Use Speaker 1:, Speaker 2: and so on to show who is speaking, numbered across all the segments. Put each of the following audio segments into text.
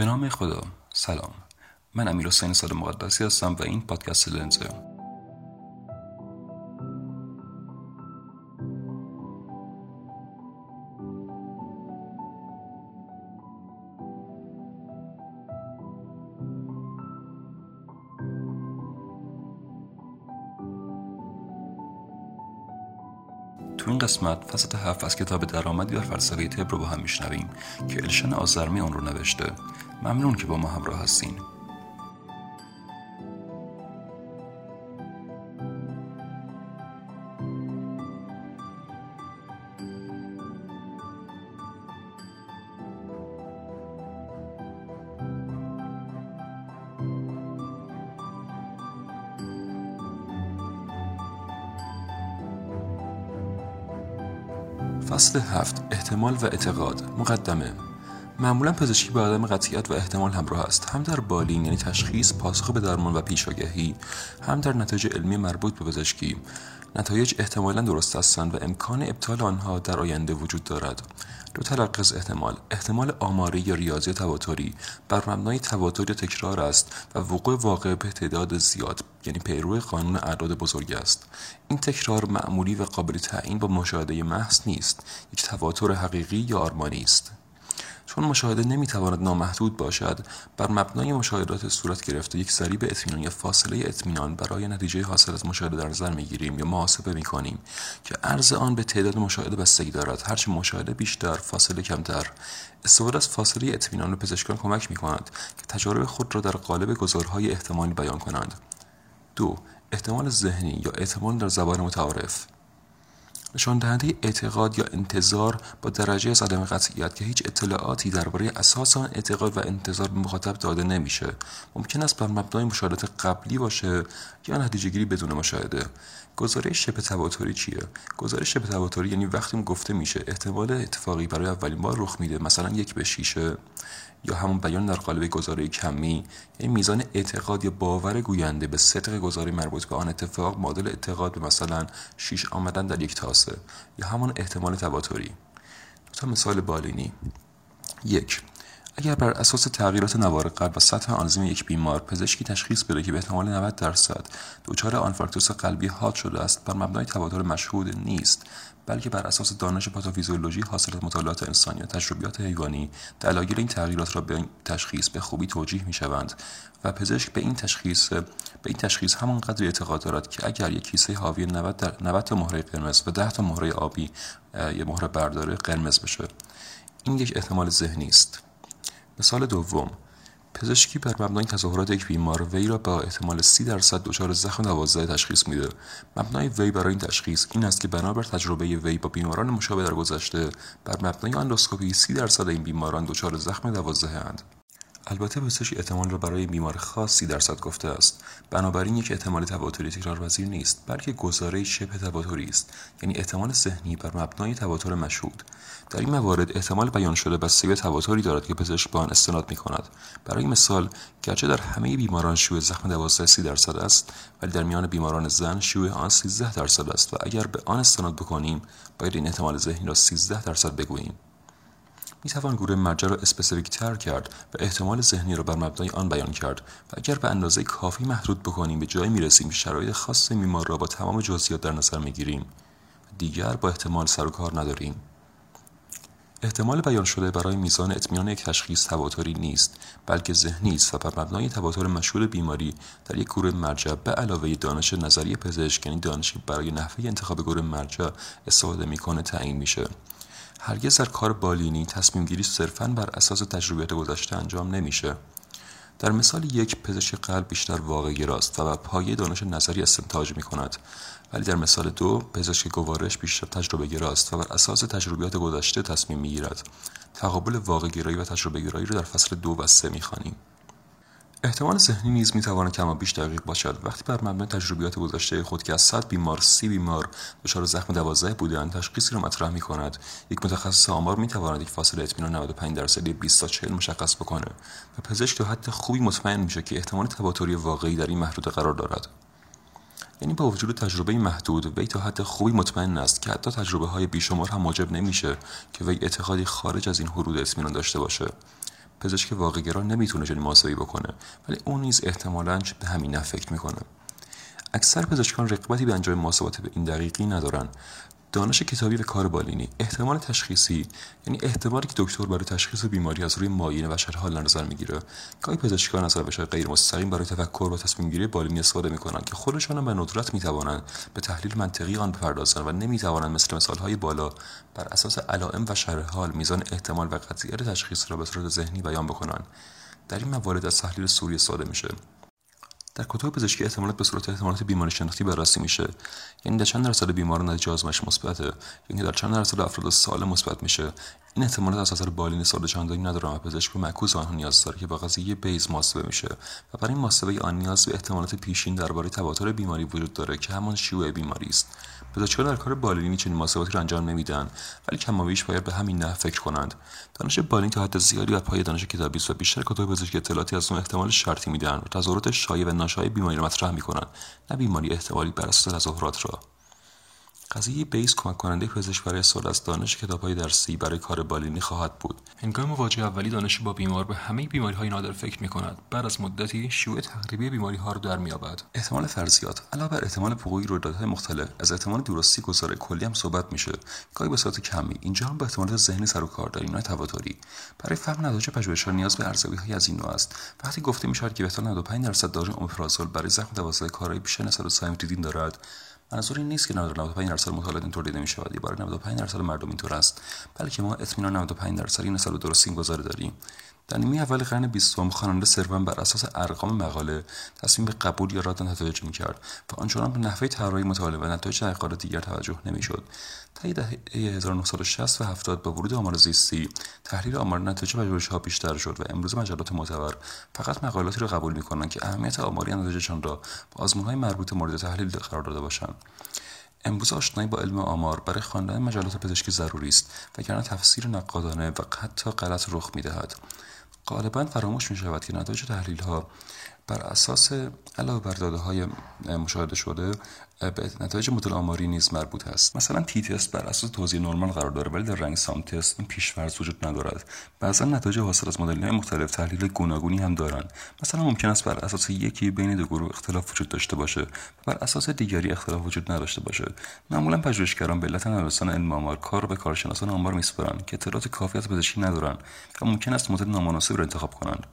Speaker 1: به نام خدا. سلام. من امیر حسین سال مقدسی هستم و این پادکست لنزه. تو این قسمت فصل هفت از کتاب درآمدی و فلسفه طب رو با هم میشنویم که الشن آزرمی اون رو نوشته. ممنون که با ما همراه هستین. فصل هفت احتمال و اعتقاد مقدمه. معمولا پزشکی با عدم قطعیت و احتمال همراه است. هم در بالین یعنی تشخیص پاسخ به درمان و پیشاگهی هم در نتایج علمی مربوط به پزشکی. نتایج احتمالا درست هستند و امکان ابطال آنها در آینده وجود دارد. دو تلقی از احتمال. احتمال آماری یا ریاضی تواتری بر مبنای تواتر یا تکرار است و وقوع واقع به تعداد زیاد یعنی پیرو قانون اعداد بزرگ است. این تکرار معمولی و قابل تعیین با مشاهده محض نیست. یک تواتر حقیقی یا آرمانی است. چون مشاهده نمی‌تواند نامحدود باشد. بر مبنای مشاهدات صورت گرفته یک ضریب اطمینان یا فاصله اطمینان برای نتیجه حاصل از مشاهده در نظر می‌گیریم یا محاسبه می‌کنیم که عرض آن به تعداد مشاهده بستگی دارد. هرچه مشاهده بیشتر فاصله کمتر. استفاده از فاصله اطمینان به پزشکان کمک می‌کند که تجارب خود را در قالب گذارهای احتمالی بیان کنند. دو احتمال ذهنی یا احتمال در زبان متعارف. نشان دهنده اعتقاد یا انتظار با درجه از عدم قطعیت که هیچ اطلاعاتی درباره اساس آن اعتقاد و انتظار به مخاطب داده نمیشه. ممکن است بر مبنای مشاهدات قبلی باشه یا نتیجه گیری بدون مشاهده. گزارش شبه تواتری چیه؟ گزارش شبه تواتری یعنی وقتی گفته میشه احتمال اتفاقی برای اولین بار رخ میده مثلا یک به شیشه یا همون بیان در قالب گزاره کمی یعنی میزان اعتقاد یا باور گوینده به صدق گزاره مربوط به آن اتفاق معادل اعتقاد به مثلا شیش آمدن در یک تاسه یا همون احتمال تواتری دو تا مثال بالینی. یک. اگر بر اساس تغییرات نوار قلب و سطح آنزیم یک بیمار پزشکی تشخیص بده که به احتمال 90 درصد دچار آنفارکتوس قلبی حاد شده است بر مبنای تواتر مشهود نیست بلکه بر اساس دانش پاتوفیزیولوژی حاصل از مطالعات انسانی و تجربیات حیوانی دلایل این تغییرات را به این تشخیص به خوبی توجیه می شوند و پزشک به این تشخیص به این تشخیص همان قدر اعتقاد دارد که اگر یک کیسه حاوی 90 90 تا مهره قرمز و 10 تا مهره آبی یه مهره برداره قرمز بشه. این یک احتمال ذهنی است. مثال دوم. پزشکی بر مبنای تظاهرات یک بیمار وی را با احتمال سی درصد دچار زخم دوازده تشخیص میده. مبنای وی برای این تشخیص این است که بنابر تجربه وی با بیماران مشابه در گذشته بر مبنای اندوسکوپی سی درصد این بیماران دچار زخم دوازده اند. البته پزشک احتمال را برای بیمار خاص سی درصد گفته است. بنابراین یک احتمال تواتری تکرارپذیر نیست بلکه گزاره شبه تواتری است یعنی احتمال ذهنی بر مبنای تواتر مشهود. در این موارد احتمال بیان شده بستگی به تواتری دارد که پزشک به آن استناد می کند برای مثال گرچه در همه بیماران شیوع زخم دوازده سی درصد است ولی در میان بیماران زن شیوع آن 13 درصد است و اگر به آن استناد بکنیم باید این احتمال ذهنی را 13 درصد بگوییم. می توان گروه مرجع را specific تر کرد و احتمال ذهنی را بر مبنای آن بیان کرد و اگر به اندازه کافی محدود بکنیم به جایی می رسیم که شرایط خاص بیمار را با تمام جزئیات در نظر می گیریم دیگر با احتمال سر و کار نداریم. احتمال بیان شده برای میزان اطمینان یک تشخیص تواتری نیست بلکه ذهنی است و بر مبنای تواتر مشهود بیماری در یک گروه مرجع به علاوه دانش نظری پزشک یعنی دانشی برای نحوه انتخاب گروه مرجع استفاده می‌کنه تعیین میشه. هرگز در کار بالینی تصمیم گیری صرفا بر اساس تجربیات گذشته انجام نمیشه. در مثال یک پزشک قلب بیشتر واقع گراست و بر پایه دانش نظری استنتاج می کند ولی در مثال دو پزشک گوارش بیشتر تجربه گراست و بر اساس تجربیات گذشته تصمیم می گیرد تقابل واقع گرایی و تجربه گرایی را در فصل دو و سه می خوانیم احتمال ذهنی نیز می‌تواند کم و بیش دقیق باشد. وقتی بر مبنای تجربیات گذشته خود که از 100 بیمار سی بیمار دچار زخم دوازده بودند تشخیصی را مطرح می کند یک متخصص آمار می‌تواند یک فاصله اطمینان 95 درصدی 20 تا 40 مشخص بکنه و پزشک تا حد خوبی مطمئن میشه که احتمال تواتری واقعی در این محدوده قرار دارد. یعنی با وجود تجربه محدود وی تا حد خوبی مطمئن است که حتی تجربه های بیشمار هم موجب نمیشه که وی اعتقادی خارج از این حدود اطمینان داشته باشه. پزشک واقعگرا نمی‌تونه چنین محاسبه‌ای بکنه ولی اون نیز احتمالاً به همین فکر می‌کنه. اکثر پزشکان رقبتی به انجام محاسبات به این دقیقی ندارن. دانش کتابی و کار بالینی احتمال تشخیصی یعنی احتمالی که دکتر برای تشخیص بیماری از روی معاینه و شرح حال نظر می‌گیره. گاهی پزشکان از روش غیر مستقیم برای تفکر و تصمیم گیری بالینی استفاده می‌کنند که خودشان هم به ندرت می‌توانند به تحلیل منطقی آن بپردازند و نمی‌توانند مثل مثالهای بالا بر اساس علائم و شرح حال میزان احتمال و قطعیت تشخیص را به صورت ذهنی بیان بکنند. در این موارد از تحلیل سوری استفاده میشه. در کتاب پزشکی احتمالات به صورت احتمالات بیماری شناختی بررسی میشه. یعنی در چند درصد بیماران نتیجه آزمایش مثبته یعنی در چند درصد افراد سالم مثبت میشه. این احتمالات از اثر بالین ساده چندانی ندارن و پزشک به معکوس آنها نیاز داره که با قضیه بیز محاسبه میشه. و برای محاسبه آن نیاز به احتمالات پیشین درباره تواتر بیماری وجود داره که همان شیوع بیماری است. پزشکان در کار بالینی چنین محاسباتی را انجام نمیدن؟ ولی کمابیش باید به همین نحو فکر کنند. دانش بالین تا حد زیادی و پای دانش کتابی و بیشتر کتاب پزشکی اطلاعاتی از اون احتمال شرطی میدن و تظاهرات شایع و ناشایع بیماری را مطرح می‌کنند نه بیماری احتمالی بر اساس تظاهرات را. قضیه بیس کمک کننده پزشک برای استفاده از دانش کتابهای درسی برای کار بالینی خواهد بود. هنگام مواجهه اولی دانش با بیمار به همه بیماری های نادر فکر می کند بعد از مدتی شیوع تقریبی بیماری ها را در مییابد احتمال فرضیات علاوه بر احتمال وقوع رویدادهای مختلف از احتمال درستی گزاره کلی هم صحبت میشه. گاهی به صورت کمی. اینجا هم با احتمالات ذهنی سر و کار داریم نه تواتری برای فهم نتایج پژوهش‌ها نیاز به ارزیابی های از این نوع است. وقتی گفته می‌شود که بهتر 95 درصد داروی اومپرازول برای زخم دوازده کارهای بیش از 100 دارد منظور این نیست که 95 درصد مطالعات اینطور دیده می شود یا برای 95 درصد مردم اینطور است. بلکه ما اطمینان 95 درصدی نسبت به درستی این گذاره داریم. در نیمه اول قرن بیستم خواننده صرفا بر اساس ارقام مقاله تصمیم به قبول یا رد نتایج می‌کرد و آنچنان به نحوه طراحی مطالعه و نتایج تحقیقات دیگر توجه نمی‌شد. طی دهه 1960 و 70 با ورود آمار زیستی تحلیل آمار نتایج پژوهش‌ها بیشتر شد و امروز مجلات معتبر فقط مقالاتی را قبول می‌کنند که اهمیت آماری نتایجشان را با آزمون‌های مربوط مورد تحلیل قرار داده باشند. امروز آشنایی با علم آمار برای خواندن مجلات پزشکی ضروری است وگرنه تفسیر نقادانه و حتی غلط رخ می‌دهد. غالبا فراموش می شود که نتایج تحلیل ها بر اساس علاوه بر داده های مشاهده شده به نتایج مدل آماری نیز مربوط است. مثلا تی تست بر اساس توزیع نرمال قرار داره ولی در رنگ سام تست این پیش‌فرض وجود ندارد. بعضا نتایج حاصل از های مختلف تحلیل گوناگونی هم دارند. مثلا ممکن است بر اساس یکی بین دو گروه اختلاف وجود داشته باشه و بر اساس دیگری اختلاف وجود نداشته باشه. معمولا پژوهشگران به علت ندانستن علم آمار کار به کارشناسان آمار میسپارند که اطلاعات کافی از پزشکی ندارند و ممکن است مدل نامناسب را انتخاب کنند.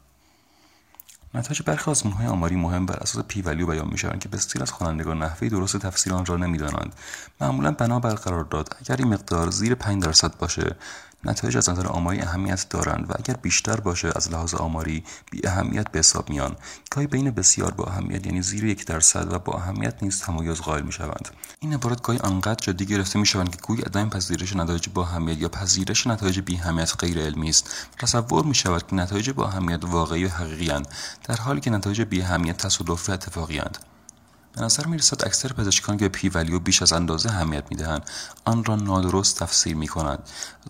Speaker 1: نتایج بررسی های آماری مهم بر اساس p value بیان می‌شوند که بسیاری از خوانندگان نحوه درست تفسیر آن را نمی‌دانند. معمولا بنا بر قرارداد اگر این مقدار زیر 5 درصد باشه نتایج از نظر آماری اهمیت دارند و اگر بیشتر باشه از لحاظ آماری بی اهمیت به حساب میان. گاهی بین بسیار با اهمیت یعنی زیر یک درصد و با اهمیت نیز تمایز قائل می شوند این عبارت گاهی آنقدر جدی گرفته می شوند که گویی عدم پذیرش نتایج با اهمیت یا پذیرش نتایج بی اهمیت غیر علمی است. تصور می شود که نتایج با اهمیت واقعی و حقیقی در حالی که نتایج بی اهمیت تصادفی اتفاقی به نظر می رسد اکثر پزشکان که p value بیش از اندازه اهمیت می دهند آن را نادرست تفسیر می کنند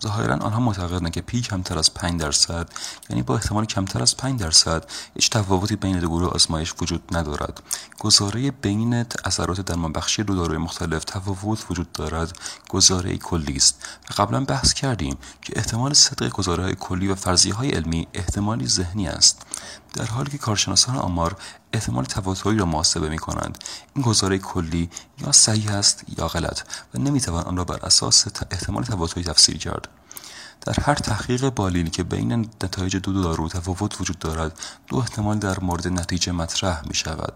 Speaker 1: ظاهرا آنها معتقدند که p کمتر از 5 درصد یعنی با احتمال کمتر از 5 درصد هیچ تفاوتی بین دو گروه آزمایش وجود ندارد. گزاره بین اثرات درمانبخشی دو داروی مختلف تفاوت وجود دارد. گزاره کلی است. و قبلا بحث کردیم که احتمال صدق گزاره های کلی و فرضیه های علمی احتمالی ذهنی است. در حالی که کارشناسان آمار احتمال تواتری را محاسبه می کنند این گزاره کلی یا صحیح است یا غلط و نمی‌توان آن را بر اساس احتمال تواتری تفسیر کرد. در هر تحقیق بالینی که بین نتایج دو, دارو تفاوت وجود دارد دو احتمال در مورد نتیجه مطرح می شود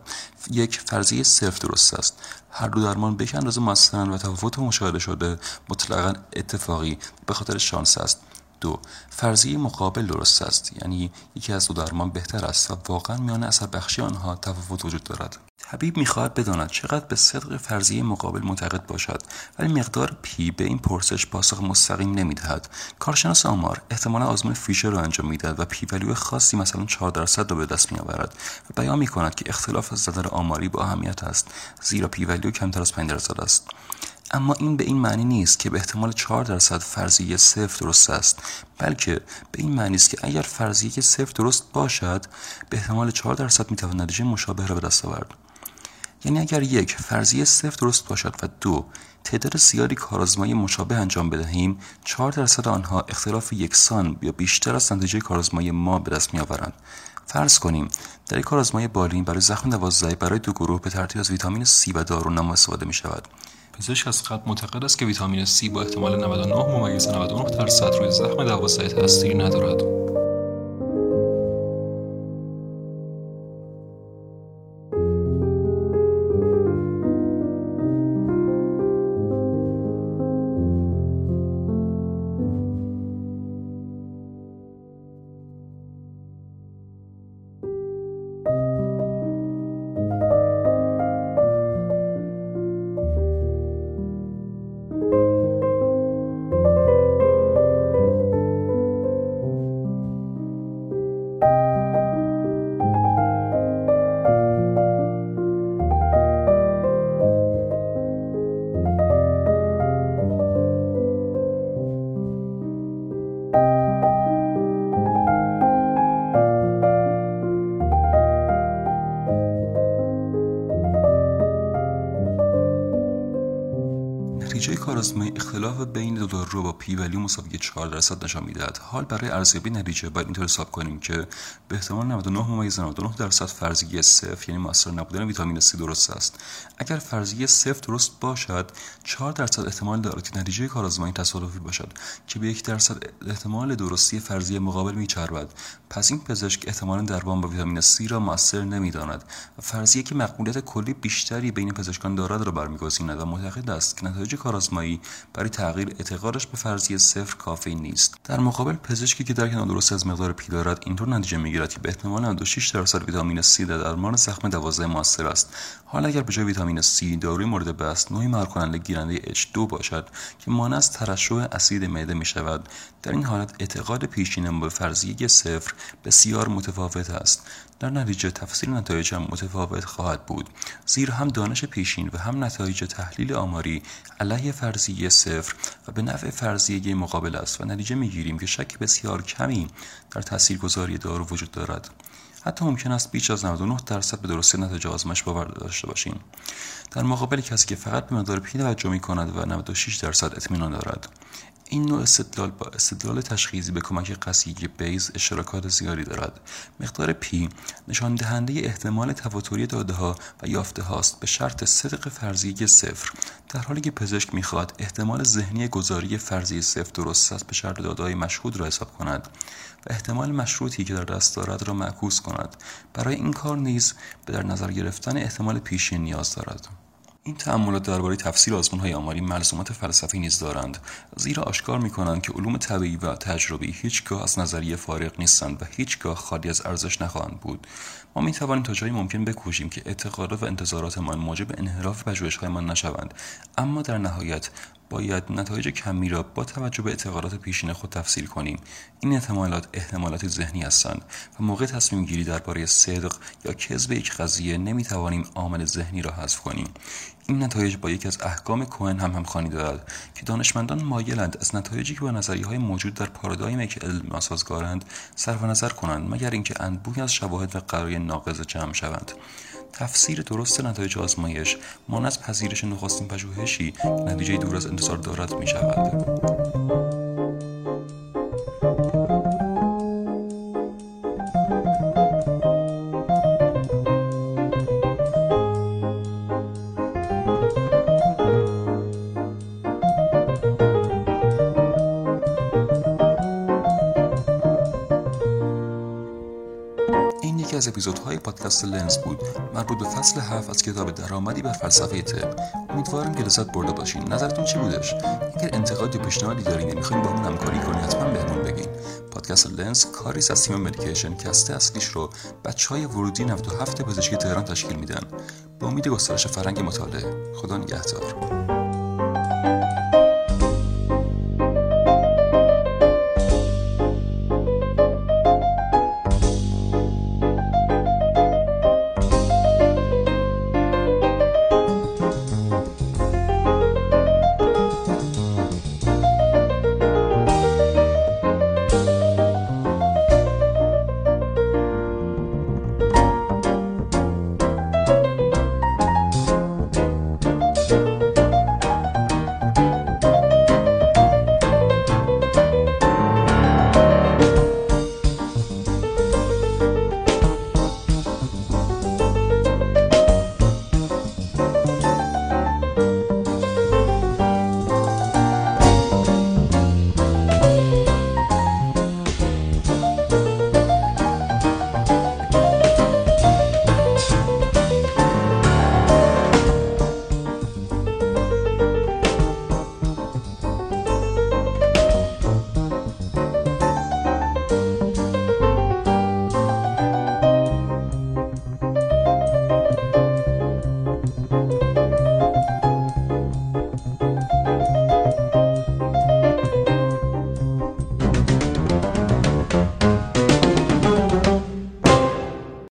Speaker 1: یک فرضیه صرف درست است. هر دو درمان به اندازه مؤثرند و تفاوت مشاهده شده مطلقا اتفاقی به خاطر شانس است. دو. فرضیه مقابل درست است. یعنی یکی از دو درمان بهتر است و واقعا میان اثر بخشی آنها تفاوت وجود دارد. طبیب می‌خواهد بداند چقدر به صدق فرضیه مقابل معتقد باشد ولی مقدار p به این پرسش پاسخ مستقیم نمی‌دهد. کارشناس آمار احتمالا آزمون فیشر را انجام می‌دهد و p value خاصی مثلا 4 درصد را به دست میآورد و بیان می‌کند که اختلاف از نظر آماری با اهمیت است زیرا p value کمتر از 5 درصد است. اما این به این معنی نیست که به احتمال 4 درصد فرضیه صفر درست است بلکه به این معنی است که اگر فرضیه صفر درست باشد به احتمال 4 درصد می‌توان نتیجه مشابه را به دست آورد. یعنی اگر یک فرضیه صفر درست باشد و دو تعداد زیادی کارآزمایی مشابه انجام بدهیم چهار درصد آنها اختلاف یکسان یا بیشتر از نتیجه کارآزمایی ما به دست میآورند. فرض کنیم در یک کارآزمایی بالین برای زخم دوازده برای دو گروه به ترتیب از ویتامین C و دارونما استفاده می شود پزشک از قبل معتقد است که ویتامین C با احتمال 99 ممیز 99 درصد روی زخم دوازده تاثیری ندارد. اسمه اختلافات بين دارو با پی ولیو مساوی 4 درصد نشان می‌دهد. حال برای ارزیابی نتیجه باید اینطور حساب کنیم که به احتمال 99 ممیز 99 درصد فرضیه صفر یعنی مؤثر نبودن ویتامین C درست است. اگر فرضیه صفر درست باشد 4 درصد احتمال دارد که نتیجه کارآزمایی تصادفی باشد که به یک درصد احتمال درستی فرضیه مقابل میچربد. پس این پزشک احتمال درمان با ویتامین C را مؤثر نمی‌داند. و فرضیه که مقبولیت کلی بیشتری بین پزشکان دارد را برمیگزیند و معتقد است که نتایج کارآزمایی برای تغییر به فرضیه صفر کافی نیست. در مقابل پزشکی که درک نادرست از مقدار پی دارد اینطور نتیجه می‌گیرد که به احتمال 96 درصد ویتامین C در درمان زخم دوازده موثر است. حال اگر به جای ویتامین C داروی مورد بحث نوعی مهار گیرنده H2 باشد که مانع از ترشح اسید معده می شود در این حالت اعتقاد پیشین به فرضیه صفر بسیار متفاوت است. در نتیجه تفسیر نتایج هم متفاوت خواهد بود. زیرا هم دانش پیشین و هم نتایج تحلیل آماری علیه فرضیه صفر و به نفع فرضیه مقابل است و نتیجه می‌گیریم که شک بسیار کمی در تاثیرگذاری دارو وجود دارد. حتی ممکن است بیش از 99 درصد به درستی نتایج آزمایش باور داشته باشیم. در مقابل کسی که فقط به مقدار پی توجه می کند و 96 درصد اطمینان دارد. این نوع استدلال با استدلال تشخیصی به کمک قصیگی بیز اشتراکات زیادی دارد. مقدار پی نشان دهنده احتمال تواتری داده ها و یافته هاست به شرط صدق فرضیه صفر. در حالی که پزشک می‌خواهد احتمال ذهنی گذاری فرضیه صفر درست است به شرط داده های مشهود را حساب کند و احتمال مشروطی که در دست دارد را معکوس کند. برای این کار نیز به در نظر گرفتن احتمال پیشین نیاز دارد. این تأملات درباره تفسیر های آماری ملزومات فلسفی نیز دارند زیرا آشکار می‌کنند که علوم طبیعی و تجربی هیچگاه از نظریه فارغ نیستند و هیچگاه خالی از ارزش نخواهند بود. ما می توانیم تا جایی ممکن بکوشیم که اعتقادات و انتظاراتمان موجب انحراف پژوهشهایمان نشوند اما در نهایت باید نتایج کمی را با توجه به اعتقادات پیشین خود تفسیر کنیم. این احتمالات احتمالات ذهنی هستند و موقع تصمیم گیری درباره صدق یا کذب یک قضیه نمی توانیم عامل ذهنی را حذف کنیم. این نتایج با یکی از احکام کوهن هم همخوانی دارد که دانشمندان مایلند از نتایجی که با نظریه های موجود در پارادایم که علم ناسازگارند صرف نظر کنند مگر اینکه انبوهی از شواهد و قرای ناقض جمع شوند. تفسیر درست نتایج آزمایش مان از پذیرش نخستین پژوهشی نتیجه دور از انتظار دارد می شود. از اپیزودهای پادکست لنز بود. مربوط به فصل هفت از کتاب درآمدی بر فلسفه طب. امیدوارم که لذت برده باشین. نظرتون چی بودش؟ اگر انتقاد یا پیشنهادی دارین یا می‌خواین با همون همکاری کنین حتما بهمون بگین. پادکست لنز کاری از تیم مدیکیشن کسته اصلیش رو بچه های ورودی 97 پزشکی تهران تشکیل میدن. با امید گسترش فرهنگ مطالعه خدا نگهدار.